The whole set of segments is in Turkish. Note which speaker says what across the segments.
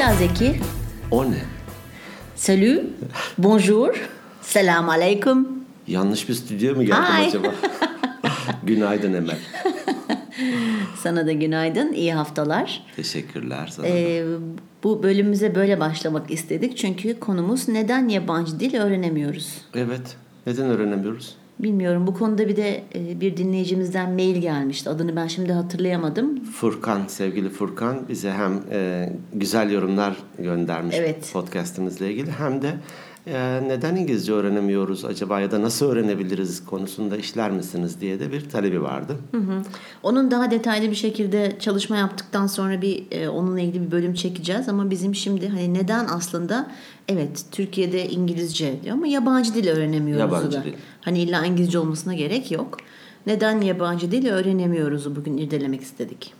Speaker 1: Hola Zeki.
Speaker 2: O ne?
Speaker 1: Salut. Bonjour. Selam aleyküm.
Speaker 2: Yanlış bir stüdyoya mı geldim
Speaker 1: Ay.
Speaker 2: acaba? Günaydın Emel.
Speaker 1: Sana da günaydın. iyi haftalar.
Speaker 2: Teşekkürler sana.
Speaker 1: Ee, bu bölümümüze böyle başlamak istedik. Çünkü konumuz neden yabancı dil öğrenemiyoruz?
Speaker 2: Evet. Neden öğrenemiyoruz?
Speaker 1: Bilmiyorum. Bu konuda bir de e, bir dinleyicimizden mail gelmişti. Adını ben şimdi hatırlayamadım.
Speaker 2: Furkan, sevgili Furkan bize hem e, güzel yorumlar göndermiş
Speaker 1: Evet.
Speaker 2: podcastımızla ilgili hem de e, neden İngilizce öğrenemiyoruz acaba ya da nasıl öğrenebiliriz konusunda işler misiniz diye de bir talebi vardı.
Speaker 1: Hı hı. Onun daha detaylı bir şekilde çalışma yaptıktan sonra bir e, onunla ilgili bir bölüm çekeceğiz ama bizim şimdi hani neden aslında evet Türkiye'de İngilizce diyor ama yabancı dil öğrenemiyoruz
Speaker 2: Yabancı
Speaker 1: da.
Speaker 2: dil.
Speaker 1: Hani illa İngilizce olmasına gerek yok. Neden yabancı dil öğrenemiyoruz bugün irdelemek istedik.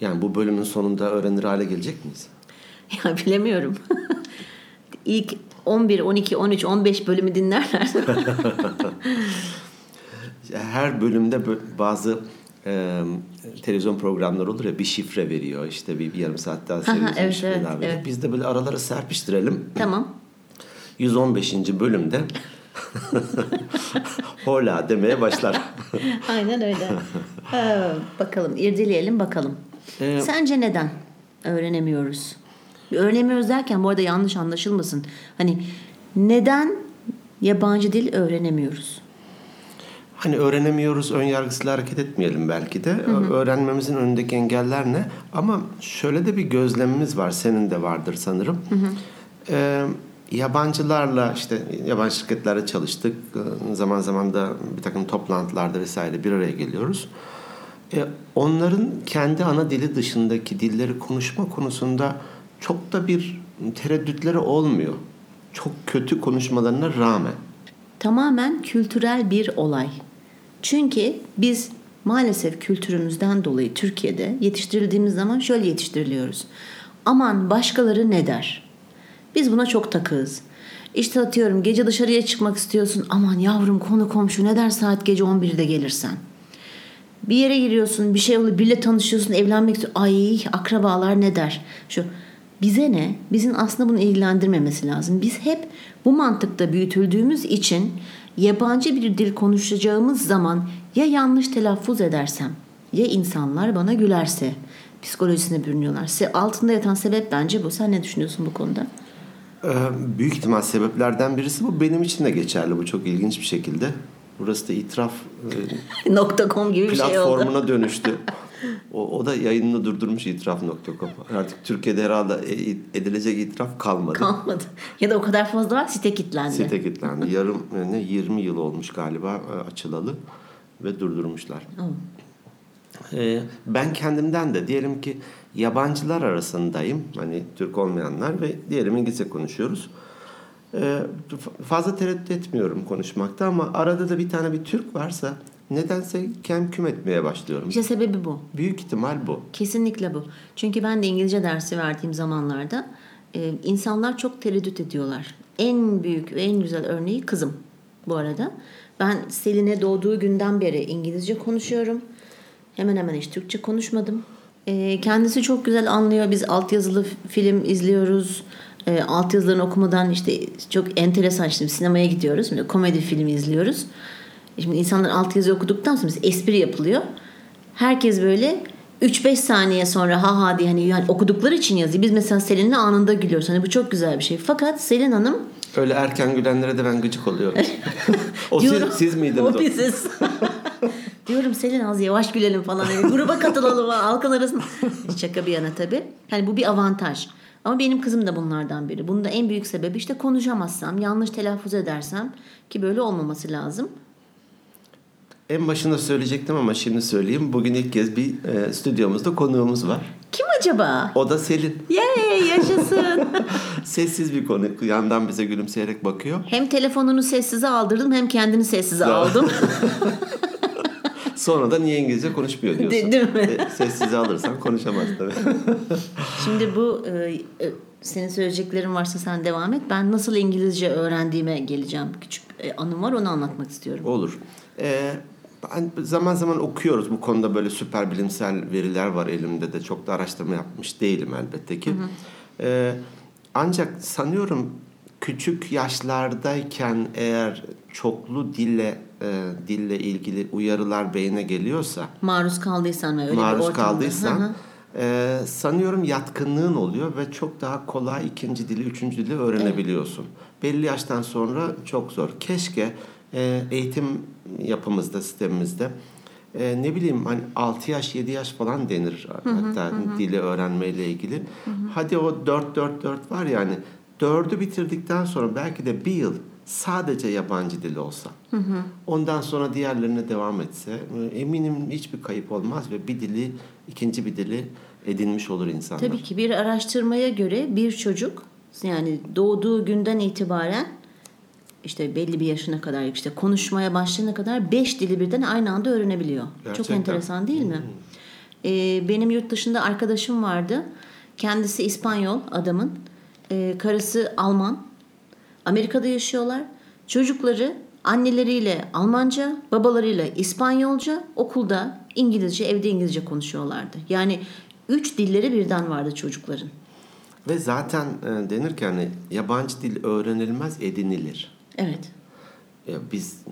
Speaker 2: Yani bu bölümün sonunda öğrenir hale gelecek miyiz?
Speaker 1: Ya bilemiyorum. İlk 11, 12, 13, 15 bölümü dinlerler.
Speaker 2: Her bölümde bö- bazı e, televizyon programları olur ya bir şifre veriyor işte bir, bir yarım saat daha
Speaker 1: Aha,
Speaker 2: seviyorsun
Speaker 1: evet, evet,
Speaker 2: daha
Speaker 1: evet.
Speaker 2: Biz de böyle aralara serpiştirelim.
Speaker 1: tamam.
Speaker 2: 115. bölümde hola demeye başlar.
Speaker 1: Aynen öyle. Ee, bakalım irdeleyelim bakalım.
Speaker 2: Ee,
Speaker 1: Sence neden öğrenemiyoruz? Öğrenemiyoruz derken bu arada yanlış anlaşılmasın. Hani neden yabancı dil öğrenemiyoruz?
Speaker 2: Hani öğrenemiyoruz, ön yargısıyla hareket etmeyelim belki de. Öğrenmemizin önündeki engeller ne? Ama şöyle de bir gözlemimiz var, senin de vardır sanırım. Ee, yabancılarla işte yabancı şirketlerle çalıştık. Ee, Zaman zaman da bir takım toplantılarda vesaire bir araya geliyoruz. E, onların kendi ana dili dışındaki dilleri konuşma konusunda çok da bir tereddütleri olmuyor. Çok kötü konuşmalarına rağmen.
Speaker 1: Tamamen kültürel bir olay. Çünkü biz maalesef kültürümüzden dolayı Türkiye'de yetiştirildiğimiz zaman şöyle yetiştiriliyoruz. Aman başkaları ne der? Biz buna çok takığız. İşte atıyorum gece dışarıya çıkmak istiyorsun. Aman yavrum konu komşu ne der saat gece 11'de gelirsen. Bir yere giriyorsun, bir şey oluyor, biriyle tanışıyorsun, evlenmek istiyorsun. Ay akrabalar ne der? Şu bize ne? Bizim aslında bunu ilgilendirmemesi lazım. Biz hep bu mantıkta büyütüldüğümüz için yabancı bir dil konuşacağımız zaman ya yanlış telaffuz edersem ya insanlar bana gülerse psikolojisine bürünüyorlar. Altında yatan sebep bence bu. Sen ne düşünüyorsun bu konuda?
Speaker 2: Ee, büyük ihtimal sebeplerden birisi bu. Benim için de geçerli bu çok ilginç bir şekilde. Burası da itiraf e,
Speaker 1: .com gibi bir şey oldu.
Speaker 2: platformuna dönüştü. O, o da yayınını durdurmuş itiraf.com. Artık Türkiye'de herhalde e- edilecek itiraf kalmadı.
Speaker 1: Kalmadı. Ya da o kadar fazla var site kilitlendi.
Speaker 2: Site kilitlendi. Yarım e, ne 20 yıl olmuş galiba e, açılalı ve durdurmuşlar. Ee, ben kendimden de diyelim ki yabancılar arasındayım. Hani Türk olmayanlar ve diyelim İngilizce konuşuyoruz. Ee, fazla tereddüt etmiyorum konuşmakta ama arada da bir tane bir Türk varsa nedense kem küm etmeye başlıyorum.
Speaker 1: İşte sebebi bu.
Speaker 2: Büyük ihtimal bu.
Speaker 1: Kesinlikle bu. Çünkü ben de İngilizce dersi verdiğim zamanlarda e, insanlar çok tereddüt ediyorlar. En büyük ve en güzel örneği kızım bu arada. Ben Selin'e doğduğu günden beri İngilizce konuşuyorum. Hemen hemen hiç Türkçe konuşmadım. E, kendisi çok güzel anlıyor. Biz altyazılı film izliyoruz. E, altyazılarını okumadan işte çok enteresan şimdi sinemaya gidiyoruz. Komedi filmi izliyoruz. Şimdi insanlar altyazı okuduktan sonra espri yapılıyor. Herkes böyle 3-5 saniye sonra ha ha diye hani yani okudukları için yazıyor. Biz mesela Selin'le anında gülüyoruz. Hani bu çok güzel bir şey. Fakat Selin Hanım
Speaker 2: Öyle erken gülenlere de ben gıcık oluyorum. o siz,
Speaker 1: diyorum,
Speaker 2: siz miydiniz?
Speaker 1: O
Speaker 2: o?
Speaker 1: biziz. diyorum Selin az yavaş gülelim falan. Yani gruba katılalım halkın arasında. Şaka bir yana tabii. Hani bu bir avantaj. Ama benim kızım da bunlardan biri. Bunun da en büyük sebebi işte konuşamazsam, yanlış telaffuz edersem ki böyle olmaması lazım.
Speaker 2: En başında söyleyecektim ama şimdi söyleyeyim. Bugün ilk kez bir e, stüdyomuzda konuğumuz var.
Speaker 1: Kim acaba?
Speaker 2: O da Selin.
Speaker 1: Yay yaşasın.
Speaker 2: Sessiz bir konu. Yandan bize gülümseyerek bakıyor.
Speaker 1: hem telefonunu sessize aldırdım hem kendini sessize aldım.
Speaker 2: Sonra da niye İngilizce konuşmuyor diyorsun.
Speaker 1: De- değil mi?
Speaker 2: E, Sessize alırsan konuşamaz tabii.
Speaker 1: Şimdi bu e, e, senin söyleyeceklerin varsa sen devam et. Ben nasıl İngilizce öğrendiğime geleceğim. Küçük e, anım var onu anlatmak istiyorum.
Speaker 2: Olur. Ee, ben zaman zaman okuyoruz bu konuda böyle süper bilimsel veriler var elimde de çok da araştırma yapmış değilim elbette ki. E, ancak sanıyorum küçük yaşlardayken eğer çoklu dille e, dille ilgili uyarılar beyne geliyorsa
Speaker 1: maruz kaldıysan ve öyle
Speaker 2: maruz
Speaker 1: bir ortamda.
Speaker 2: kaldıysan
Speaker 1: Hı hı.
Speaker 2: e, sanıyorum yatkınlığın oluyor ve çok daha kolay ikinci dili, üçüncü dili öğrenebiliyorsun. Belli yaştan sonra çok zor. Keşke e, eğitim yapımızda, sistemimizde e, ne bileyim hani 6 yaş, 7 yaş falan denir hatta dili öğrenmeyle ilgili. Hadi o 4 4 4 var yani dördü bitirdikten sonra belki de bir yıl sadece yabancı dil olsa. Ondan sonra diğerlerine devam etse e, eminim hiçbir kayıp olmaz ve bir dili, ikinci bir dili edinmiş olur insanlar.
Speaker 1: Tabii ki bir araştırmaya göre bir çocuk yani doğduğu günden itibaren işte belli bir yaşına kadar işte konuşmaya başlayana kadar beş dili birden aynı anda öğrenebiliyor. Çok
Speaker 2: Gerçekten. Hmm.
Speaker 1: enteresan değil mi? Ee, benim yurt dışında arkadaşım vardı. Kendisi İspanyol adamın. Ee, karısı Alman. Amerika'da yaşıyorlar. Çocukları anneleriyle Almanca, babalarıyla İspanyolca, okulda İngilizce, evde İngilizce konuşuyorlardı. Yani üç dilleri birden vardı çocukların.
Speaker 2: Ve zaten e, denir ki hani yabancı dil öğrenilmez edinilir.
Speaker 1: Evet.
Speaker 2: Ya biz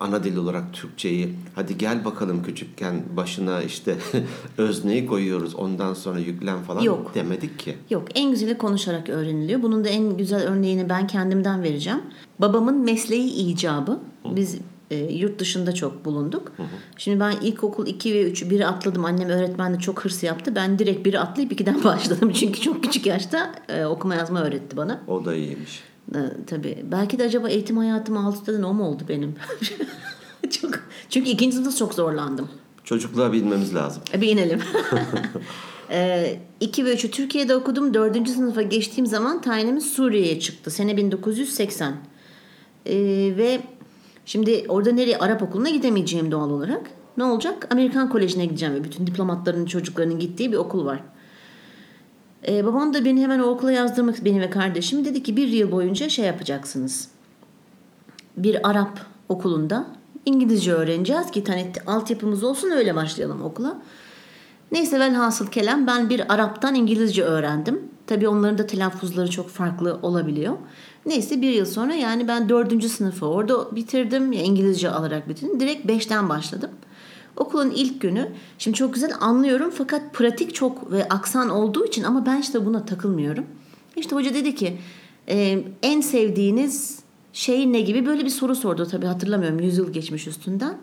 Speaker 2: ana dil olarak Türkçeyi hadi gel bakalım küçükken başına işte özneyi koyuyoruz ondan sonra yüklem falan
Speaker 1: Yok.
Speaker 2: demedik ki.
Speaker 1: Yok en güzeli konuşarak öğreniliyor. Bunun da en güzel örneğini ben kendimden vereceğim. Babamın mesleği icabı. Biz e, yurt dışında çok bulunduk. Şimdi ben ilkokul 2 ve 3'ü biri atladım. Annem öğretmen de çok hırs yaptı. Ben direkt biri atlayıp 2'den başladım. Çünkü çok küçük yaşta e, okuma yazma öğretti bana.
Speaker 2: O da iyiymiş.
Speaker 1: E, tabii. Belki de acaba eğitim hayatım alt üstten o mu oldu benim? çok Çünkü ikinci sınıfta çok zorlandım.
Speaker 2: Çocukluğa bilmemiz lazım.
Speaker 1: E, Bir inelim. 2 ve 3'ü Türkiye'de okudum. 4. sınıfa geçtiğim zaman tayinimiz Suriye'ye çıktı. Sene 1980. Ee, ve şimdi orada nereye? Arap okuluna gidemeyeceğim doğal olarak. Ne olacak? Amerikan Koleji'ne gideceğim. ve Bütün diplomatların çocuklarının gittiği bir okul var. Ee, babam da beni hemen o okula yazdırmak, beni ve kardeşimi dedi ki bir yıl boyunca şey yapacaksınız. Bir Arap okulunda İngilizce öğreneceğiz ki hani altyapımız olsun öyle başlayalım okula. Neyse velhasıl kelam ben bir Arap'tan İngilizce öğrendim. Tabii onların da telaffuzları çok farklı olabiliyor. Neyse bir yıl sonra yani ben dördüncü sınıfı orada bitirdim. Ya İngilizce alarak bitirdim. Direkt beşten başladım. Okulun ilk günü. Şimdi çok güzel anlıyorum fakat pratik çok ve aksan olduğu için ama ben işte buna takılmıyorum. İşte hoca dedi ki e, en sevdiğiniz şey ne gibi böyle bir soru sordu tabii hatırlamıyorum 100 yıl geçmiş üstünden.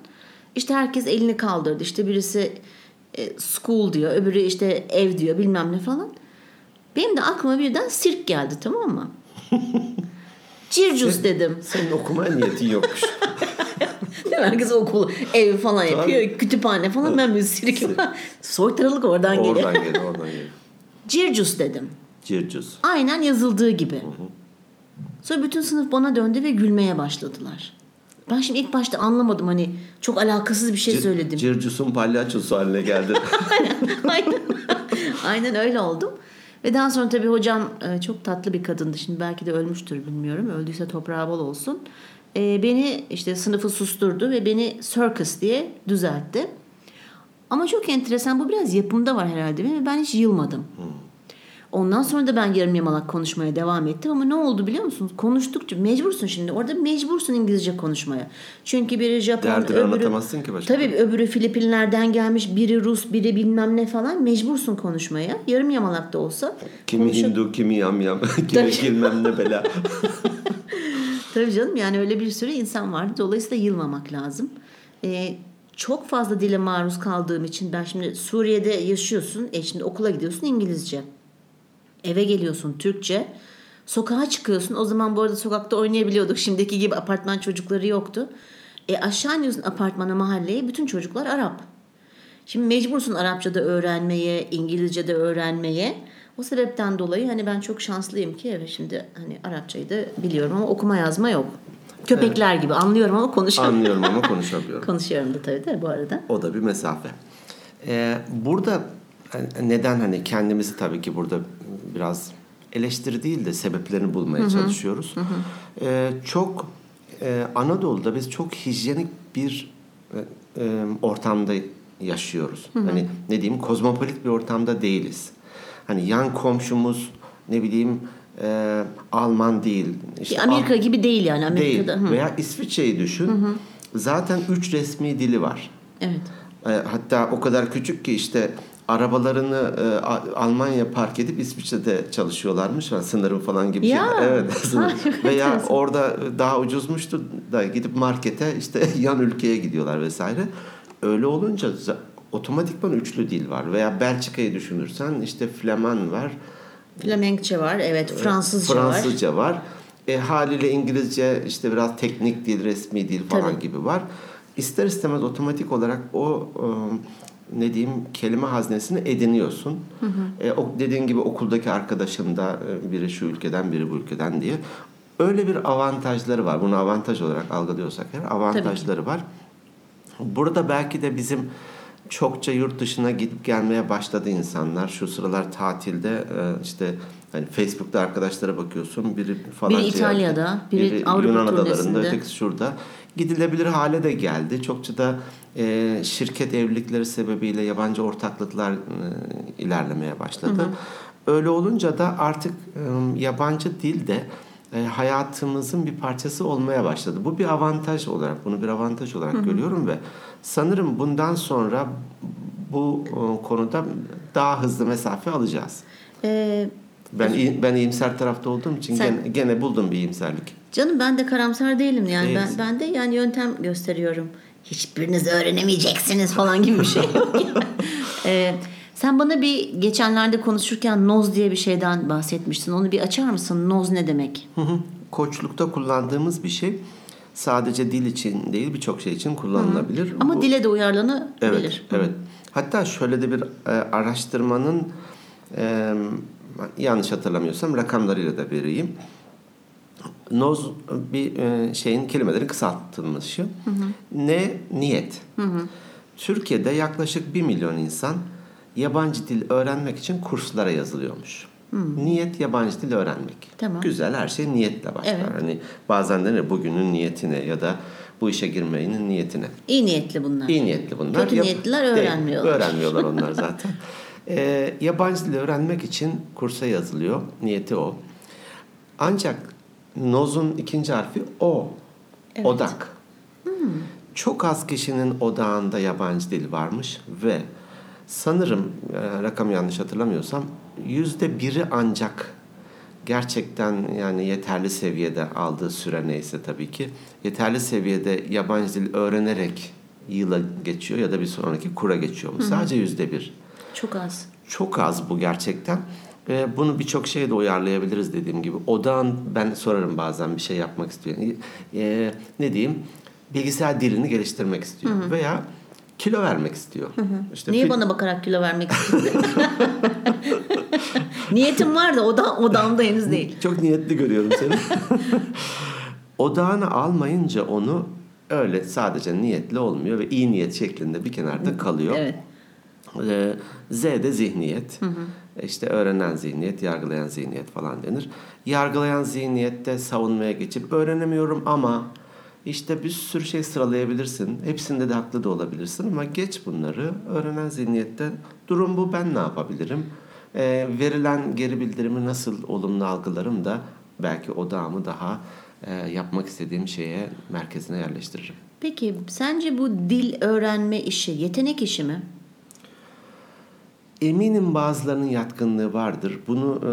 Speaker 1: İşte herkes elini kaldırdı işte birisi e, school diyor öbürü işte ev diyor bilmem ne falan. Benim de aklıma birden sirk geldi tamam mı? Circus dedim.
Speaker 2: Senin okuma niyetin yokmuş.
Speaker 1: Değil mi? Herkes okul, ev falan yapıyor. Kütüphane falan. Ben bir sirk Soytarılık oradan geliyor.
Speaker 2: oradan geliyor, oradan geliyor.
Speaker 1: Circus dedim.
Speaker 2: Circus.
Speaker 1: Aynen yazıldığı gibi. Sonra bütün sınıf bana döndü ve gülmeye başladılar. Ben şimdi ilk başta anlamadım hani çok alakasız bir şey söyledim.
Speaker 2: Circus'un palyaçosu haline geldi.
Speaker 1: Aynen. Aynen öyle oldum. Ve daha sonra tabii hocam e, çok tatlı bir kadındı. Şimdi belki de ölmüştür bilmiyorum. Öldüyse toprağı bol olsun. E, Beni işte sınıfı susturdu ve beni circus diye düzeltti. Ama çok enteresan bu biraz yapımda var herhalde ve ben hiç yılmadım. Ondan sonra da ben yarım yamalak konuşmaya devam ettim ama ne oldu biliyor musunuz? Konuştukça mecbursun şimdi. Orada mecbursun İngilizce konuşmaya. Çünkü biri Japon,
Speaker 2: Derdini
Speaker 1: öbürü...
Speaker 2: anlatamazsın ki başka.
Speaker 1: Tabii öbürü Filipinler'den gelmiş, biri Rus, biri bilmem ne falan. Mecbursun konuşmaya. Yarım yamalak da olsa.
Speaker 2: Kimi
Speaker 1: konuşa-
Speaker 2: Hindu, kimi yam yam, kimi bilmem ne bela.
Speaker 1: Tabii canım yani öyle bir sürü insan vardı. Dolayısıyla yılmamak lazım. Ee, çok fazla dile maruz kaldığım için ben şimdi Suriye'de yaşıyorsun. E şimdi okula gidiyorsun İngilizce. Eve geliyorsun Türkçe. Sokağa çıkıyorsun. O zaman bu arada sokakta oynayabiliyorduk. Şimdiki gibi apartman çocukları yoktu. E aşağı iniyorsun apartmana mahalleye. Bütün çocuklar Arap. Şimdi mecbursun Arapça da öğrenmeye, İngilizce de öğrenmeye. O sebepten dolayı hani ben çok şanslıyım ki evet şimdi hani Arapçayı da biliyorum ama okuma yazma yok. Köpekler gibi anlıyorum ama konuşamıyorum.
Speaker 2: Anlıyorum ama konuşamıyorum.
Speaker 1: Konuşuyorum da tabii de bu arada.
Speaker 2: O da bir mesafe. Ee, burada e, neden hani kendimizi tabii ki burada biraz eleştiri değil de sebeplerini bulmaya çalışıyoruz. Ee, çok e, Anadolu'da biz çok hijyenik bir e, e, ortamda yaşıyoruz. Hani ne diyeyim kozmopolit bir ortamda değiliz. Hani yan komşumuz ne bileyim e, Alman değil.
Speaker 1: İşte Amerika Al- gibi değil yani Amerika'da.
Speaker 2: Değil. Hı. Veya İsviçre'yi düşün. Hı hı. Zaten üç resmi dili var.
Speaker 1: Evet.
Speaker 2: E, hatta o kadar küçük ki işte arabalarını e, Almanya park edip İsviçre'de çalışıyorlarmış. Yani sınırım falan gibi
Speaker 1: ya.
Speaker 2: şeyler. Evet. Veya orada daha ucuzmuştu da gidip markete işte yan ülkeye gidiyorlar vesaire. Öyle olunca otomatikman üçlü dil var. Veya Belçika'yı düşünürsen işte Flaman var.
Speaker 1: Flamenkçe var, evet. Fransızca,
Speaker 2: Fransızca var. var. E, haliyle İngilizce işte biraz teknik dil, resmi dil falan Tabii. gibi var. İster istemez otomatik olarak o e, ne diyeyim kelime haznesini ediniyorsun. Hı hı. E, o dediğin gibi okuldaki arkadaşın da e, biri şu ülkeden biri bu ülkeden diye. Öyle bir avantajları var. Bunu avantaj olarak algılıyorsak eğer avantajları var. Burada belki de bizim çokça yurt dışına gidip gelmeye başladı insanlar. Şu sıralar tatilde e, işte hani Facebook'ta arkadaşlara bakıyorsun. Biri falan
Speaker 1: biri İtalya'da, biri, biri Avrupa Yunan adalarında,
Speaker 2: ötekisi şurada. Gidilebilir hale de geldi. Çokça da e, şirket evlilikleri sebebiyle yabancı ortaklıklar e, ilerlemeye başladı. Hı hı. Öyle olunca da artık e, yabancı dil de e, hayatımızın bir parçası olmaya başladı. Bu bir avantaj olarak, bunu bir avantaj olarak hı hı. görüyorum ve sanırım bundan sonra bu e, konuda daha hızlı mesafe alacağız. Ee, ben ben iyimser tarafta olduğum için sen, gene, gene buldum bir iyimserlik.
Speaker 1: Canım ben de karamsar değilim yani ben ben de yani yöntem gösteriyorum. Hiçbiriniz öğrenemeyeceksiniz falan gibi bir şey yok. Yani. ee, sen bana bir geçenlerde konuşurken noz diye bir şeyden bahsetmiştin. Onu bir açar mısın? Noz ne demek?
Speaker 2: Hı hı. Koçlukta kullandığımız bir şey. Sadece dil için değil birçok şey için kullanılabilir. Hı.
Speaker 1: Ama Bu, dile de uyarlanabilir.
Speaker 2: Evet, evet. Hatta şöyle de bir e, araştırmanın e, yanlış hatırlamıyorsam rakamlarıyla da vereyim. Noz bir e, şeyin kelimelerin kısaltılmışı. Hı hı. Ne niyet. Hı hı. Türkiye'de yaklaşık bir milyon insan yabancı dil öğrenmek için kurslara yazılıyormuş. Hmm. Niyet yabancı dil öğrenmek. Tamam. Güzel her şey niyetle başlar. Evet. Hani bazen denir bugünün niyetine ya da bu işe girmeyin niyetine.
Speaker 1: İyi niyetli bunlar.
Speaker 2: İyi niyetli bunlar.
Speaker 1: Kötü niyetliler öğrenmiyorlar.
Speaker 2: Değil, öğrenmiyorlar onlar zaten. ee, yabancı dil öğrenmek için kursa yazılıyor. Niyeti o. Ancak Noz'un ikinci harfi O. Evet. Odak. Hmm. Çok az kişinin odağında yabancı dil varmış ve sanırım e, rakam yanlış hatırlamıyorsam yüzde biri ancak gerçekten yani yeterli seviyede aldığı süre neyse tabii ki yeterli seviyede yabancı dil öğrenerek yıla geçiyor ya da bir sonraki kura geçiyor mu? Sadece yüzde bir.
Speaker 1: Çok az.
Speaker 2: Çok az bu gerçekten. E, bunu birçok şeye de uyarlayabiliriz dediğim gibi. Odağın ben sorarım bazen bir şey yapmak istiyor. E, ne diyeyim? Bilgisayar dilini geliştirmek istiyor. Hı hı. Veya kilo vermek istiyor. Hı hı.
Speaker 1: İşte Niye fil... bana bakarak kilo vermek istiyor? Niyetim var da oda, odamda henüz değil.
Speaker 2: Çok niyetli görüyorum seni. Odağını almayınca onu öyle sadece niyetli olmuyor ve iyi niyet şeklinde bir kenarda kalıyor. Evet. Ee, Z de zihniyet. Hı hı. İşte öğrenen zihniyet, yargılayan zihniyet falan denir. Yargılayan zihniyette savunmaya geçip öğrenemiyorum ama işte bir sürü şey sıralayabilirsin. Hepsinde de haklı da olabilirsin ama geç bunları. Öğrenen zihniyette durum bu ben ne yapabilirim? Ee, verilen geri bildirimi nasıl olumlu algılarım da belki odağımı daha e, yapmak istediğim şeye merkezine yerleştiririm.
Speaker 1: Peki sence bu dil öğrenme işi yetenek işi mi?
Speaker 2: Eminim bazılarının yatkınlığı vardır. Bunu e,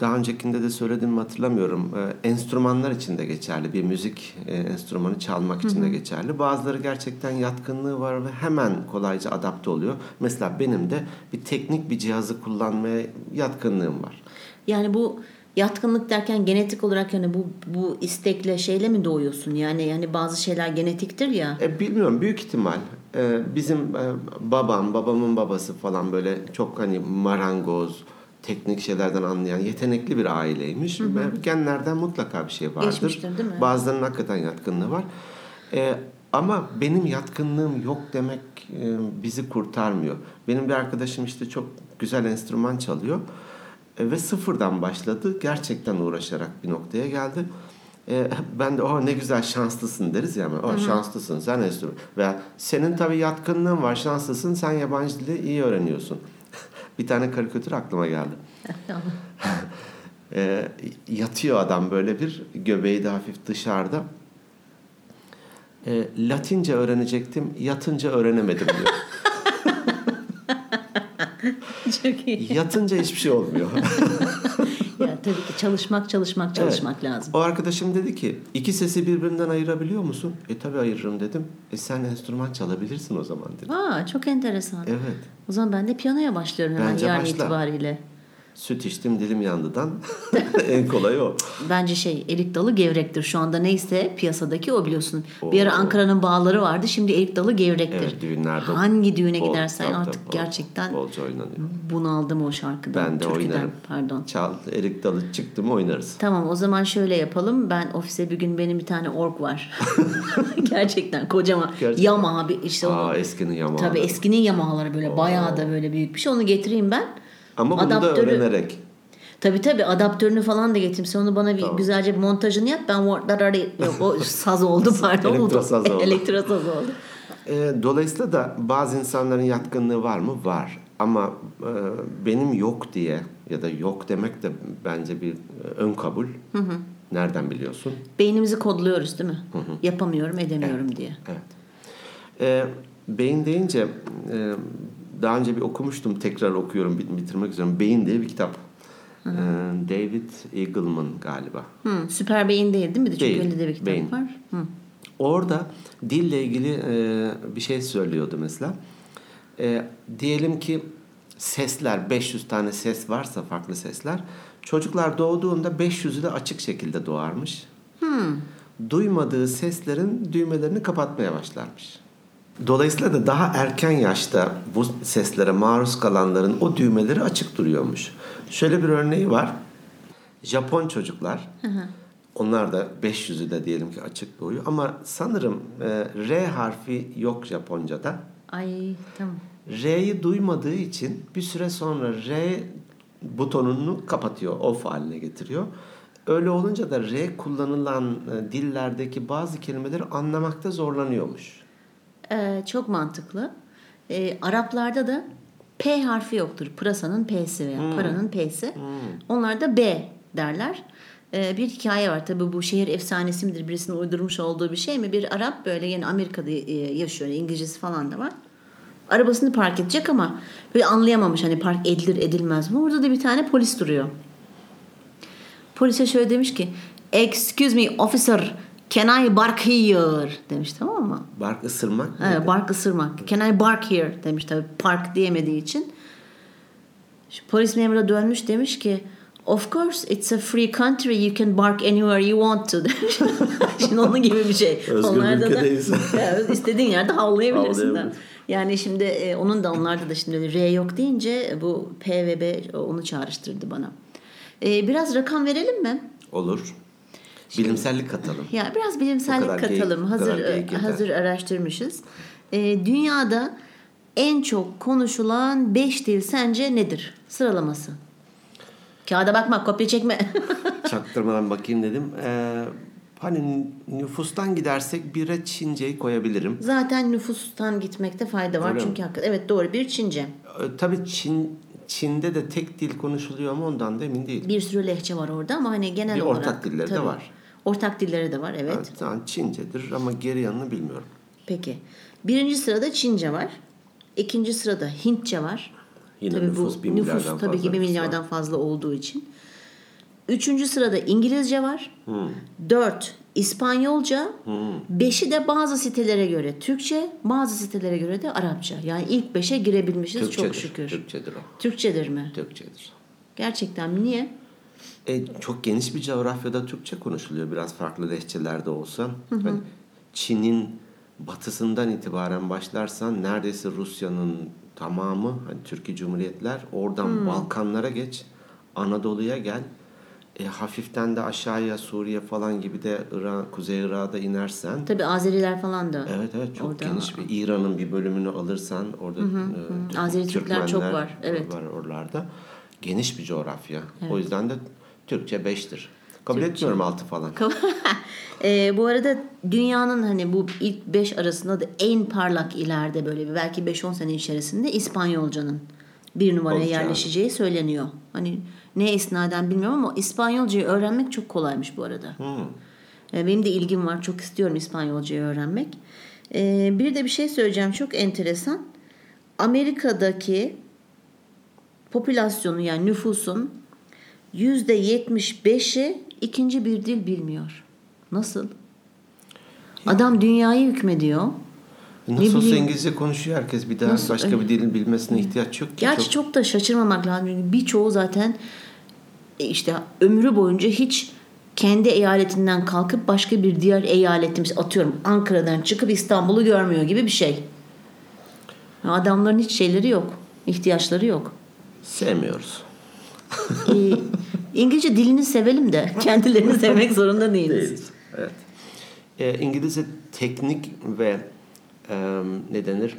Speaker 2: daha öncekinde de söylediğimi hatırlamıyorum. E, enstrümanlar için de geçerli. Bir müzik e, enstrümanı çalmak için de geçerli. Bazıları gerçekten yatkınlığı var ve hemen kolayca adapte oluyor. Mesela benim de bir teknik bir cihazı kullanmaya yatkınlığım var.
Speaker 1: Yani bu yatkınlık derken genetik olarak yani bu bu istekle şeyle mi doğuyorsun? Yani yani bazı şeyler genetiktir ya.
Speaker 2: E, bilmiyorum büyük ihtimal. E, bizim e, babam, babamın babası falan böyle çok hani marangoz, teknik şeylerden anlayan yetenekli bir aileymiş. Hı hı. Genlerden mutlaka bir şey vardır.
Speaker 1: Geçmiştir değil mi?
Speaker 2: Bazılarının hakikaten yatkınlığı var. E, ama benim yatkınlığım yok demek e, bizi kurtarmıyor. Benim bir arkadaşım işte çok güzel enstrüman çalıyor. E, ve sıfırdan başladı. Gerçekten uğraşarak bir noktaya geldi. E, ben de o ne güzel şanslısın deriz ya. O şanslısın sen enstrüman. Veya senin tabii yatkınlığın var şanslısın sen yabancı dili iyi öğreniyorsun. Bir tane karikatür aklıma geldi. E, yatıyor adam böyle bir göbeği de hafif dışarıda. E, Latince öğrenecektim, yatınca öğrenemedim diyor.
Speaker 1: Çok iyi.
Speaker 2: Yatınca hiçbir şey olmuyor.
Speaker 1: Ya, tabii ki çalışmak çalışmak çalışmak lazım.
Speaker 2: O arkadaşım dedi ki iki sesi birbirinden ayırabiliyor musun? E tabi ayırırım dedim. E sen enstrüman çalabilirsin o zaman dedi.
Speaker 1: Aa çok enteresan.
Speaker 2: Evet.
Speaker 1: O zaman ben de piyanoya başlıyorum hemen
Speaker 2: Bence
Speaker 1: yarın
Speaker 2: başla.
Speaker 1: itibariyle.
Speaker 2: Süt içtim dilim yandıdan en kolay o.
Speaker 1: Bence şey elik dalı gevrektir. Şu anda neyse piyasadaki o biliyorsun.
Speaker 2: Oo.
Speaker 1: Bir ara Ankara'nın bağları vardı. Şimdi elik dalı gevrektir.
Speaker 2: Evet düğünlerde.
Speaker 1: Hangi düğüne
Speaker 2: bol-
Speaker 1: gidersen
Speaker 2: tabii,
Speaker 1: artık
Speaker 2: bol-
Speaker 1: gerçekten
Speaker 2: Bolca oynanıyor.
Speaker 1: bunaldım o şarkıdan.
Speaker 2: Ben de
Speaker 1: türküden,
Speaker 2: oynarım.
Speaker 1: Pardon.
Speaker 2: Çal, erik dalı çıktı mı oynarız.
Speaker 1: Tamam o zaman şöyle yapalım. Ben ofise bir gün benim bir tane org var. Gerçekten kocaman.
Speaker 2: Gerçekten.
Speaker 1: Yamaha bir işte.
Speaker 2: Aa eskinin yamağı.
Speaker 1: Tabii eskinin Yamaha'ları böyle bayağı da böyle büyük bir şey. Onu getireyim ben.
Speaker 2: Ama bunu da
Speaker 1: Adaptörü-
Speaker 2: öğrenerek.
Speaker 1: Tabii tabii adaptörünü falan da getireyim. Sen onu bana bir
Speaker 2: Tamam.
Speaker 1: güzelce bir montajını yap. Ben yok o saz oldu pardon.
Speaker 2: Elektro saz oldu.
Speaker 1: Elektro saz oldu.
Speaker 2: E, dolayısıyla da bazı insanların yatkınlığı var mı? Var. Ama e, benim yok diye ya da yok demek de bence bir e, ön kabul. Nereden biliyorsun?
Speaker 1: Beynimizi kodluyoruz değil mi? Yapamıyorum edemiyorum diye.
Speaker 2: Evet. E, beyin deyince e, daha önce bir okumuştum tekrar okuyorum bit- bitirmek üzere. Beyin diye bir kitap. E, David Eagleman galiba.
Speaker 1: Hı, süper beyin değil değil mi? Çünkü
Speaker 2: Değil,
Speaker 1: öyle de bir kitap
Speaker 2: beyin.
Speaker 1: var. Hı.
Speaker 2: Orada dille ilgili e, bir şey söylüyordu mesela. E, diyelim ki sesler 500 tane ses varsa farklı sesler çocuklar doğduğunda 500'ü de açık şekilde doğarmış. Duymadığı seslerin düğmelerini kapatmaya başlarmış. Dolayısıyla da daha erken yaşta bu seslere maruz kalanların o düğmeleri açık duruyormuş. Şöyle bir örneği var. Japon çocuklar onlar da 500'ü de diyelim ki açık doğuyor ama sanırım e, R harfi yok Japonca'da.
Speaker 1: Ay tamam.
Speaker 2: R'yi duymadığı için bir süre sonra R butonunu kapatıyor, off haline getiriyor. Öyle olunca da R kullanılan e, dillerdeki bazı kelimeleri anlamakta zorlanıyormuş.
Speaker 1: Ee, çok mantıklı. Ee, Araplarda da P harfi yoktur. Pırasanın P'si veya paranın P'si. Onlar da B derler. Ee, bir hikaye var tabii bu şehir efsanesi midir birisinin uydurmuş olduğu bir şey mi? Bir Arap böyle yine Amerika'da e, yaşıyor. İngilizcesi falan da var. Arabasını park edecek ama böyle anlayamamış hani park edilir edilmez mi? Orada da bir tane polis duruyor. Polise şöyle demiş ki Excuse me officer can I bark here demiş tamam mı?
Speaker 2: Bark ısırmak
Speaker 1: Evet, bark ısırmak. Can I bark here demiş tabii park diyemediği için. Şu polis memuru da dönmüş demiş ki Of course it's a free country you can bark anywhere you want to demiş. Şimdi onun gibi bir şey.
Speaker 2: Özgür
Speaker 1: Onlarda
Speaker 2: ülkedeyiz.
Speaker 1: Da, Evet, istediğin yerde havlayabilirsin. Yani şimdi e, onun da onlarda da şimdi R yok deyince bu P ve B onu çağrıştırdı bana. E, biraz rakam verelim mi?
Speaker 2: Olur. Bilimsellik katalım.
Speaker 1: Ya biraz bilimsellik
Speaker 2: geyik-
Speaker 1: katalım. hazır
Speaker 2: geyik yeter.
Speaker 1: hazır araştırmışız. Ee, dünyada en çok konuşulan 5 dil sence nedir? Sıralaması. Kağıda bakma, kopya çekme.
Speaker 2: Çaktırmadan bakayım dedim. Ee, hani nüfustan gidersek bire Çince'yi koyabilirim.
Speaker 1: Zaten nüfustan gitmekte fayda var
Speaker 2: Öyle
Speaker 1: çünkü
Speaker 2: mi?
Speaker 1: hakikaten evet doğru bir Çince.
Speaker 2: Ee, tabii Çin Çin'de de tek dil konuşuluyor mu ondan da emin değilim.
Speaker 1: Bir sürü lehçe var orada ama hani genel
Speaker 2: Bir
Speaker 1: olarak
Speaker 2: ortak dilleri de
Speaker 1: tabii.
Speaker 2: var.
Speaker 1: Ortak dilleri de var evet.
Speaker 2: Evet. Tamam, Çincedir ama geri yanını bilmiyorum.
Speaker 1: Peki. Birinci sırada Çince var. İkinci sırada Hintçe var.
Speaker 2: Yine
Speaker 1: tabii
Speaker 2: nüfus
Speaker 1: bu
Speaker 2: bir
Speaker 1: nüfus
Speaker 2: milyardan
Speaker 1: tabii ki
Speaker 2: fazla
Speaker 1: bir milyardan fazla olduğu için. Üçüncü sırada İngilizce var.
Speaker 2: Hmm.
Speaker 1: Dört İspanyolca. Beşi de bazı sitelere göre Türkçe, bazı sitelere göre de Arapça. Yani ilk beşe girebilmişiz
Speaker 2: Türkçedir.
Speaker 1: çok şükür.
Speaker 2: Türkçedir o.
Speaker 1: Türkçedir mi?
Speaker 2: Türkçedir.
Speaker 1: Gerçekten mi? Niye?
Speaker 2: E, çok geniş bir coğrafyada Türkçe konuşuluyor. Biraz farklı lehçelerde olsa. Hani Çin'in batısından itibaren başlarsan neredeyse Rusya'nın tamamı hani Türkiye Cumhuriyetler oradan Balkanlara geç Anadolu'ya gel e, hafiften de aşağıya Suriye falan gibi de Irak, Kuzey Irak'a inersen
Speaker 1: Tabii Azeriler falan da.
Speaker 2: evet evet çok
Speaker 1: Orada-
Speaker 2: geniş bir İran'ın bir bölümünü alırsan orada e, Türk-
Speaker 1: Azeri Türkler çok var, evet.
Speaker 2: var oralarda. Geniş bir coğrafya. O yüzden de Türkçe 5'tir. Kabul etmiyorum 6 falan.
Speaker 1: Ee, bu arada dünyanın hani bu ilk 5 arasında da en parlak ileride böyle belki 5-10 sene içerisinde İspanyolcanın bir numaraya
Speaker 2: Olacağı.
Speaker 1: yerleşeceği söyleniyor. Hani ne esnaden bilmiyorum ama İspanyolcayı öğrenmek çok kolaymış bu arada. E, Benim de ilgim var. Çok istiyorum İspanyolcayı öğrenmek. E, Bir de bir şey söyleyeceğim. Çok enteresan. Amerika'daki popülasyonu yani nüfusun %75'i ikinci bir dil bilmiyor. Nasıl? Adam dünyayı hükmediyor.
Speaker 2: Nasıl olsa. İngilizce konuşuyor herkes. Bir daha
Speaker 1: Nasıl-
Speaker 2: başka bir dilin bilmesine ihtiyaç yok ki.
Speaker 1: Gerçi
Speaker 2: Çok-
Speaker 1: çok da şaşırmamak lazım. Çünkü birçoğu zaten e, işte ömrü boyunca hiç kendi eyaletinden kalkıp başka bir diğer eyaletim atıyorum Ankara'dan çıkıp İstanbul'u görmüyor gibi bir şey. Adamların hiç şeyleri yok. ihtiyaçları yok.
Speaker 2: Sevmiyoruz.
Speaker 1: Ee, İngilizce dilini sevelim de kendilerini sevmek zorunda değiliz.
Speaker 2: Değiliz. Evet. Ee, İngilizce teknik ve e, ne denir?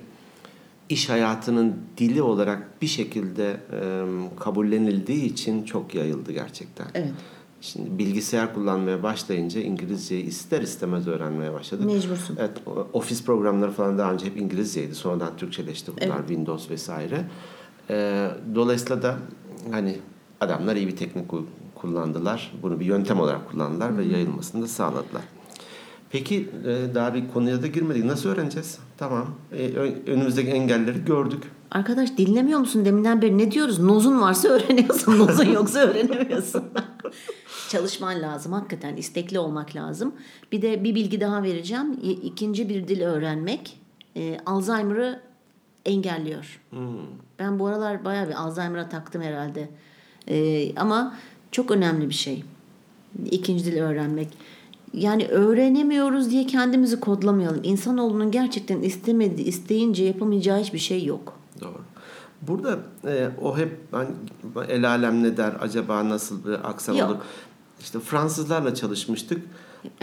Speaker 2: iş hayatının dili olarak bir şekilde e, kabullenildiği için çok yayıldı gerçekten.
Speaker 1: Evet.
Speaker 2: Şimdi bilgisayar kullanmaya başlayınca İngilizceyi ister istemez öğrenmeye başladık.
Speaker 1: Mecbursun.
Speaker 2: Evet, ofis programları falan daha önce hep İngilizceydi. Sonradan Türkçeleşti bunlar, Windows vesaire. Ee, dolayısıyla da hani adamlar iyi bir teknik ku- kullandılar. Bunu bir yöntem olarak kullandılar ve yayılmasını da sağladılar. Peki e, daha bir konuya da girmedik. Nasıl öğreneceğiz? Tamam. E, önümüzdeki engelleri gördük.
Speaker 1: Arkadaş dinlemiyor musun deminden beri ne diyoruz? Nozun varsa öğreniyorsun, nozun yoksa öğrenemiyorsun. Çalışman lazım hakikaten istekli olmak lazım. Bir de bir bilgi daha vereceğim. İkinci bir dil öğrenmek e, Alzheimer'ı engelliyor. Ben bu aralar bayağı bir Alzheimer'a taktım herhalde. E, ama çok önemli bir şey. İkinci dil öğrenmek. Yani öğrenemiyoruz diye kendimizi kodlamayalım. İnsanoğlunun gerçekten istemediği, isteyince yapamayacağı hiçbir şey yok.
Speaker 2: Doğru. Burada e, o hep hani, el alem ne der acaba nasıl bir aksan
Speaker 1: Yok.
Speaker 2: olur. İşte Fransızlarla çalışmıştık.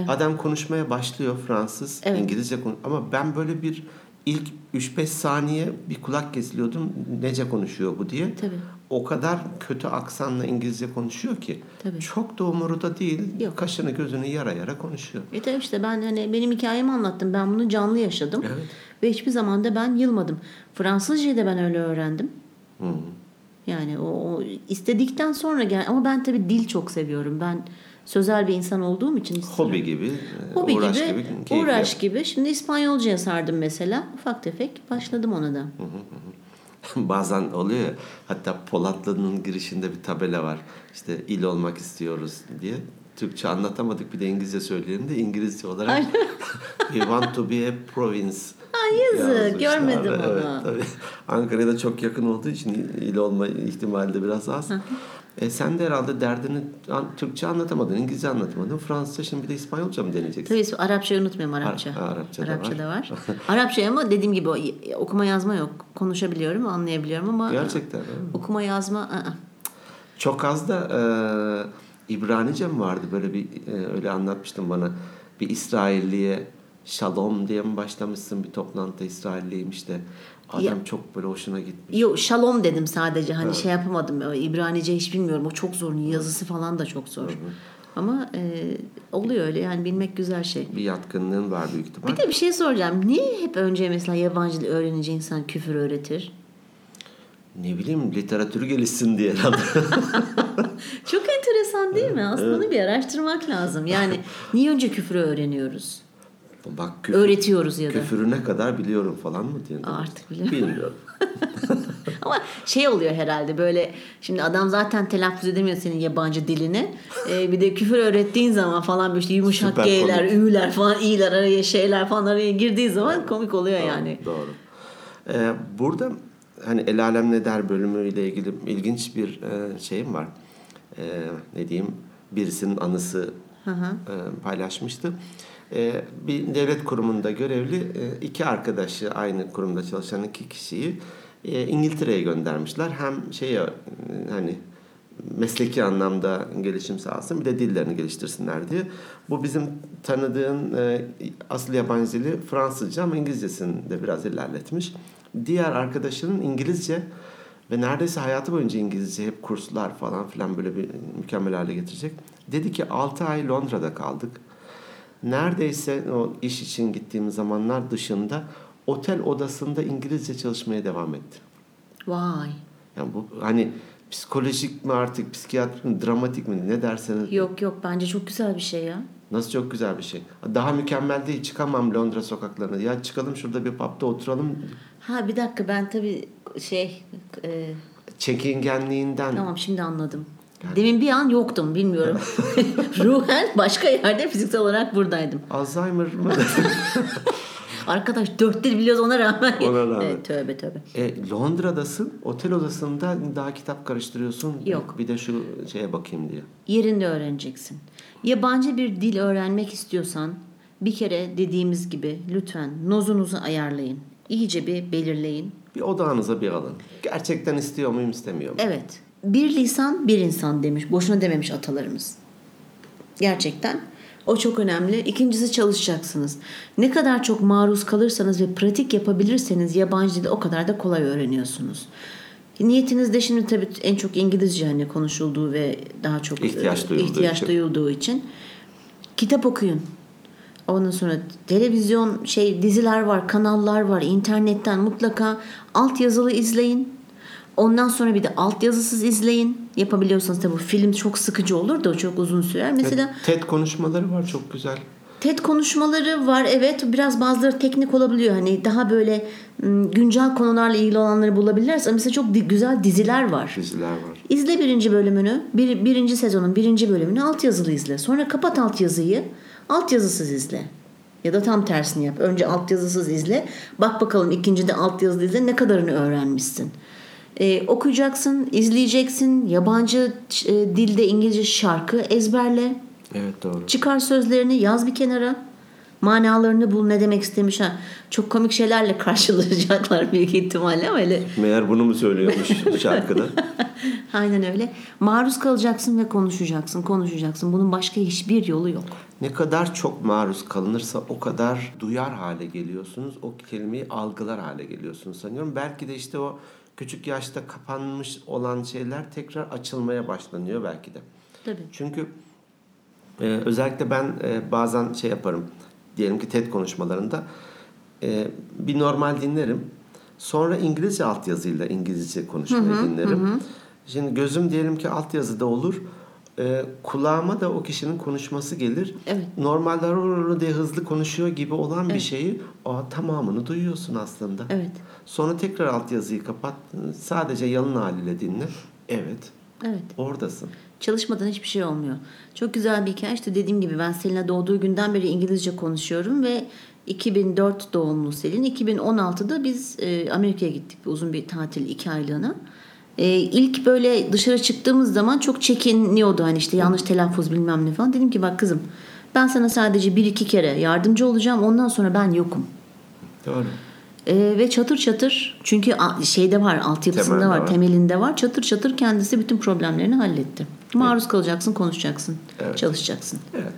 Speaker 2: Adam konuşmaya başlıyor Fransız,
Speaker 1: Evet.
Speaker 2: İngilizce konuş ama ben böyle bir ilk 3-5 saniye bir kulak kesiliyordum. Nece konuşuyor bu diye.
Speaker 1: Tabii.
Speaker 2: O kadar kötü aksanla İngilizce konuşuyor ki.
Speaker 1: Tabii.
Speaker 2: Çok da umurunda değil.
Speaker 1: Yok.
Speaker 2: Kaşını gözünü yara yara konuşuyor.
Speaker 1: E tabii işte ben hani benim hikayemi anlattım. Ben bunu canlı yaşadım.
Speaker 2: Evet.
Speaker 1: Ve hiçbir zaman da ben yılmadım. Fransızcayı da ben öyle öğrendim.
Speaker 2: Hı.
Speaker 1: Yani o, o istedikten sonra gel ama ben tabii dil çok seviyorum. Ben sözel bir insan olduğum için.
Speaker 2: Hobi gibi,
Speaker 1: Hobi
Speaker 2: uğraş
Speaker 1: gibi,
Speaker 2: gibi, keyif
Speaker 1: uğraş
Speaker 2: yap.
Speaker 1: gibi. Şimdi İspanyolcaya sardım mesela. Ufak tefek başladım ona da.
Speaker 2: Bazen oluyor ya, hatta Polatlı'nın girişinde bir tabela var. İşte il olmak istiyoruz diye. Türkçe anlatamadık bir de İngilizce söyleyelim de İngilizce olarak We want to be a province.
Speaker 1: Ay yazık, görmedim onu.
Speaker 2: Evet, tabii. Ankara'ya da çok yakın olduğu için il olma ihtimali de biraz az. E sen de herhalde derdini an- Türkçe anlatamadın, İngilizce anlatamadın. Fransızca şimdi bir de İspanyolca mı deneyeceksin?
Speaker 1: Tabii Arapçayı unutmayayım Arapça.
Speaker 2: Ar- Arapça da
Speaker 1: Arapça da var. Arapça ama dediğim gibi okuma yazma yok. Konuşabiliyorum, anlayabiliyorum ama
Speaker 2: Gerçekten.
Speaker 1: okuma yazma ı-ı.
Speaker 2: Çok az da e, İbranice mi vardı böyle bir e, öyle anlatmıştın bana. Bir İsrailliye Shalom diye mi başlamışsın bir toplantıda İsrailliymiş de adam
Speaker 1: Ya-
Speaker 2: çok böyle hoşuna gitmiş.
Speaker 1: Yok şalom dedim sadece hani şey yapamadım. İbranice hiç bilmiyorum. O çok zor. Yazısı falan da çok zor. Ama e, oluyor öyle yani bilmek güzel şey.
Speaker 2: Bir yatkınlığın var büyük ihtimal.
Speaker 1: Bir de bir şey soracağım. Niye hep önce mesela yabancı dil öğrenince insan küfür öğretir?
Speaker 2: Ne bileyim literatürü gelişsin diye herhalde.
Speaker 1: Çok enteresan değil mi? Aslında onu bir araştırmak lazım. Yani niye önce küfürü öğreniyoruz?
Speaker 2: Bak küfür,
Speaker 1: Öğretiyoruz ya da.
Speaker 2: küfürü ne kadar biliyorum falan mı?
Speaker 1: Aa, artık biliyorum.
Speaker 2: Bilmiyorum.
Speaker 1: Ama şey oluyor herhalde böyle şimdi adam zaten telaffuz edemiyor senin yabancı dilini. Ee, bir de küfür öğrettiğin zaman falan böyle işte yumuşak
Speaker 2: Süper
Speaker 1: G'ler,
Speaker 2: komik.
Speaker 1: Ü'ler falan, İ'ler araya şeyler falan araya girdiği zaman komik oluyor yani.
Speaker 2: Doğru. Ee, burada hani El Alem Ne Der bölümüyle ilgili ilginç bir e, şeyim var. Ee, ne diyeyim? Birisinin anısı e, paylaşmıştı. Bir devlet kurumunda görevli e, iki arkadaşı aynı kurumda çalışan iki kişiyi e, İngiltere'ye göndermişler. Hem şeye hani mesleki anlamda gelişim sağlasın bir de dillerini geliştirsinler diye. Bu bizim tanıdığın e, asıl yabancı dili Fransızca ama İngilizcesini de biraz ilerletmiş. Diğer arkadaşının İngilizce ve neredeyse hayatı boyunca İngilizce hep kurslar falan filan böyle bir mükemmel hale getirecek. Dedi ki 6 ay Londra'da kaldık. Neredeyse o iş için gittiğim zamanlar dışında otel odasında İngilizce çalışmaya devam etti.
Speaker 1: Vay.
Speaker 2: Yani bu hani psikolojik mi artık, psikiyatrik mi, dramatik mi ne derseniz.
Speaker 1: Yok yok bence çok güzel bir şey ya.
Speaker 2: Nasıl çok güzel bir şey. Daha mükemmel değil çıkamam Londra sokaklarına. Ya çıkalım şurada bir pub'da oturalım.
Speaker 1: Ha bir dakika ben tabii şey e,
Speaker 2: Çekingenliğinden.
Speaker 1: tamam şimdi anladım. Demin bir an yoktum bilmiyorum. Ruhen başka yerde fiziksel olarak buradaydım.
Speaker 2: Alzheimer mı?
Speaker 1: Arkadaş dört dil biliyoruz ona rağmen.
Speaker 2: Ona rağmen.
Speaker 1: Evet, tövbe tövbe.
Speaker 2: e, Londra'dasın. Otel odasında daha kitap karıştırıyorsun.
Speaker 1: Yok.
Speaker 2: Bir de şu şeye bakayım diye.
Speaker 1: Yerinde öğreneceksin. Yabancı bir dil öğrenmek istiyorsan bir kere dediğimiz gibi lütfen nozunuzu ayarlayın. İyice bir belirleyin.
Speaker 2: Bir odağınıza bir alın. Gerçekten istiyor muyum istemiyor muyum?
Speaker 1: Evet. Bir lisan bir insan demiş. Boşuna dememiş atalarımız. Gerçekten. O çok önemli. İkincisi çalışacaksınız. Ne kadar çok maruz kalırsanız ve pratik yapabilirseniz yabancı dili o kadar da kolay öğreniyorsunuz. Niyetinizde şimdi tabii en çok İngilizce hani konuşulduğu ve daha çok
Speaker 2: İhtiyaç
Speaker 1: e,
Speaker 2: duyulduğu
Speaker 1: ihtiyaç
Speaker 2: için.
Speaker 1: duyulduğu için kitap okuyun. Ondan sonra televizyon şey diziler var, kanallar var. internetten mutlaka altyazılı izleyin. Ondan sonra bir de altyazısız izleyin. Yapabiliyorsanız tabii film çok sıkıcı olur da çok uzun sürer. Mesela
Speaker 2: TED konuşmaları var çok güzel.
Speaker 1: TED konuşmaları var evet biraz bazıları teknik olabiliyor hani daha böyle güncel konularla ilgili olanları bulabilirlerse mesela çok di- güzel diziler var.
Speaker 2: Diziler var.
Speaker 1: İzle birinci bölümünü, bir, birinci sezonun birinci bölümünü altyazılı izle. Sonra kapat altyazıyı, altyazısız izle. Ya da tam tersini yap. Önce altyazısız izle. Bak bakalım ikincide altyazılı izle ne kadarını öğrenmişsin. Ee, okuyacaksın, izleyeceksin. Yabancı e, dilde İngilizce şarkı ezberle.
Speaker 2: Evet doğru.
Speaker 1: Çıkar sözlerini yaz bir kenara. Manalarını bul ne demek istemiş. Ha, çok komik şeylerle karşılaşacaklar büyük ihtimalle ama öyle
Speaker 2: Meğer bunu mu söylüyormuş şarkıda?
Speaker 1: Aynen öyle. Maruz kalacaksın ve konuşacaksın, konuşacaksın. Bunun başka hiçbir yolu yok.
Speaker 2: Ne kadar çok maruz kalınırsa o kadar duyar hale geliyorsunuz. O kelimeyi algılar hale geliyorsunuz sanıyorum. Belki de işte o küçük yaşta kapanmış olan şeyler tekrar açılmaya başlanıyor belki de.
Speaker 1: Tabii.
Speaker 2: Çünkü e, özellikle ben e, bazen şey yaparım. Diyelim ki TED konuşmalarında e, bir normal dinlerim. Sonra İngilizce altyazıyla İngilizce konuşmayı dinlerim. Şimdi gözüm diyelim ki altyazıda olur. E, kulağıma da o kişinin konuşması gelir.
Speaker 1: Evet.
Speaker 2: Normalde diye hızlı konuşuyor gibi olan bir şeyi aa, tamamını duyuyorsun aslında.
Speaker 1: Evet.
Speaker 2: Sonra tekrar altyazıyı kapat. Sadece yalın haliyle dinle. Evet.
Speaker 1: Evet.
Speaker 2: Oradasın.
Speaker 1: Çalışmadan hiçbir şey olmuyor. Çok güzel bir hikaye. İşte dediğim gibi ben Selin'le doğduğu günden beri İngilizce konuşuyorum ve 2004 doğumlu Selin. 2016'da biz e, Amerika'ya gittik. Uzun bir tatil iki aylığına. E, ilk böyle dışarı çıktığımız zaman çok çekiniyordu. Hani işte yanlış telaffuz bilmem ne falan. Dedim ki bak kızım ben sana sadece bir iki kere yardımcı olacağım. Ondan sonra ben yokum.
Speaker 2: Doğru.
Speaker 1: Ee, ve çatır çatır çünkü şeyde var altyapısında
Speaker 2: Temelde
Speaker 1: var,
Speaker 2: var.
Speaker 1: temelinde var çatır çatır kendisi bütün problemlerini halletti. Maruz kalacaksın konuşacaksın çalışacaksın.
Speaker 2: Evet.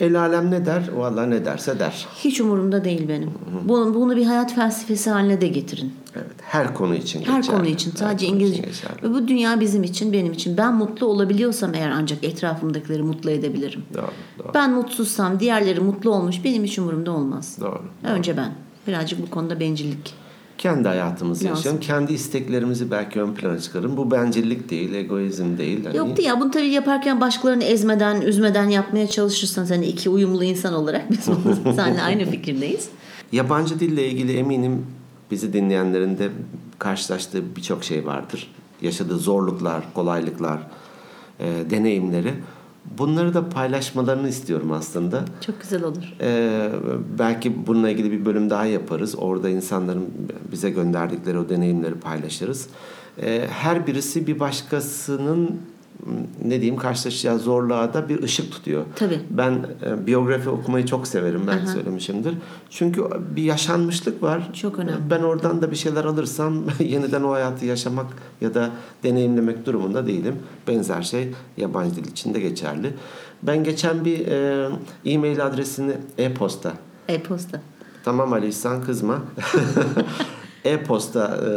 Speaker 2: El alem ne der? Vallahi ne derse der.
Speaker 1: Hiç umurumda değil benim. Bunu, bunu bir hayat felsefesi haline de getirin.
Speaker 2: Evet. Her konu için
Speaker 1: Her
Speaker 2: geçerli.
Speaker 1: konu için
Speaker 2: Her
Speaker 1: sadece
Speaker 2: konu
Speaker 1: İngilizce.
Speaker 2: için.
Speaker 1: Ve bu dünya bizim için benim için. Ben mutlu olabiliyorsam eğer ancak etrafımdakileri mutlu edebilirim.
Speaker 2: Doğru, doğru,
Speaker 1: Ben mutsuzsam diğerleri mutlu olmuş benim hiç umurumda olmaz.
Speaker 2: doğru.
Speaker 1: Önce ben. Birazcık bu konuda bencillik.
Speaker 2: Kendi hayatımızı
Speaker 1: Lazım.
Speaker 2: yaşayalım. Kendi isteklerimizi belki ön plana çıkarın. Bu bencillik değil, egoizm değil. Hani
Speaker 1: Yoktu ya bunu tabii yaparken başkalarını ezmeden, üzmeden yapmaya çalışırsan sen iki uyumlu insan olarak biz seninle aynı fikirdeyiz.
Speaker 2: Yabancı dille ilgili eminim bizi dinleyenlerin de karşılaştığı birçok şey vardır. Yaşadığı zorluklar, kolaylıklar, e, deneyimleri. Bunları da paylaşmalarını istiyorum aslında.
Speaker 1: Çok güzel olur.
Speaker 2: Ee, belki bununla ilgili bir bölüm daha yaparız. Orada insanların bize gönderdikleri o deneyimleri paylaşırız. Ee, her birisi bir başkasının ne diyeyim karşılaşacağı zorluğa da bir ışık tutuyor.
Speaker 1: Tabii.
Speaker 2: Ben e, biyografi okumayı çok severim. Ben
Speaker 1: Aha.
Speaker 2: söylemişimdir. Çünkü bir yaşanmışlık var.
Speaker 1: Çok önemli.
Speaker 2: Ben oradan da bir şeyler alırsam yeniden o hayatı yaşamak ya da deneyimlemek durumunda değilim. Benzer şey yabancı dil için de geçerli. Ben geçen bir e, e-mail adresini e-posta
Speaker 1: E-posta.
Speaker 2: Tamam Ali İhsan kızma. E-posta e,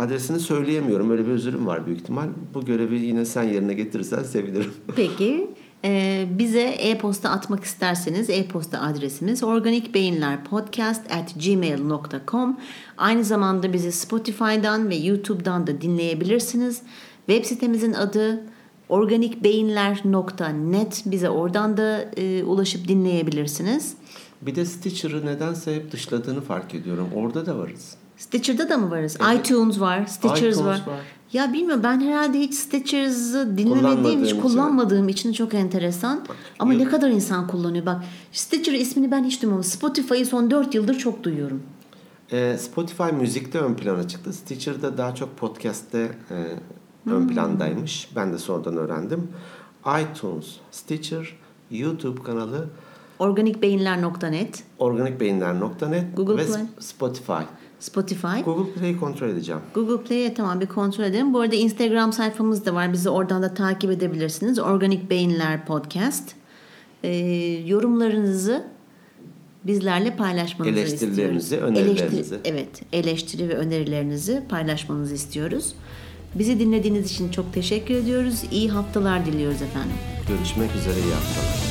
Speaker 2: adresini söyleyemiyorum. Öyle bir özürüm var büyük ihtimal. Bu görevi yine sen yerine getirirsen sevinirim.
Speaker 1: Peki Ee, bize e-posta atmak isterseniz e-posta adresimiz organikbeyinlerpodcast at gmail.com Aynı zamanda bizi Spotify'dan ve YouTube'dan da dinleyebilirsiniz. Web sitemizin adı organikbeyinler.net bize oradan da e, ulaşıp dinleyebilirsiniz.
Speaker 2: Bir de Stitcher'ı nedense hep dışladığını fark ediyorum. Orada da varız.
Speaker 1: Stitcher'da da mı varız? Evet. iTunes var, Stitchers
Speaker 2: iTunes
Speaker 1: var.
Speaker 2: var.
Speaker 1: Ya bilmiyorum ben herhalde hiç Stitchers'ı dinlemediğim, hiç
Speaker 2: için.
Speaker 1: kullanmadığım için çok enteresan. Ama
Speaker 2: yok.
Speaker 1: ne kadar insan kullanıyor. Bak Stitcher ismini ben hiç duymadım. Spotify'ı son 4 yıldır çok duyuyorum.
Speaker 2: Ee, Spotify müzikte ön plana çıktı. Stitcher'da daha çok podcast'te e, ön
Speaker 1: Hmm.
Speaker 2: plandaymış. Ben de sonradan öğrendim. iTunes, Stitcher, YouTube kanalı
Speaker 1: Organikbeyinler.net,
Speaker 2: organikbeyinler.net
Speaker 1: Google
Speaker 2: ve
Speaker 1: Play.
Speaker 2: Spotify.
Speaker 1: Spotify.
Speaker 2: Google Play'i kontrol edeceğim.
Speaker 1: Google Play'e tamam bir kontrol edelim. Bu arada Instagram sayfamız da var. Bizi oradan da takip edebilirsiniz. Organik Beyinler Podcast. Ee, yorumlarınızı bizlerle paylaşmanızı
Speaker 2: Eleştirilerinizi,
Speaker 1: istiyoruz.
Speaker 2: önerilerinizi.
Speaker 1: Eleştiri- evet, eleştiri ve önerilerinizi paylaşmanızı istiyoruz. Bizi dinlediğiniz için çok teşekkür ediyoruz. İyi haftalar diliyoruz efendim.
Speaker 2: Görüşmek üzere iyi haftalar.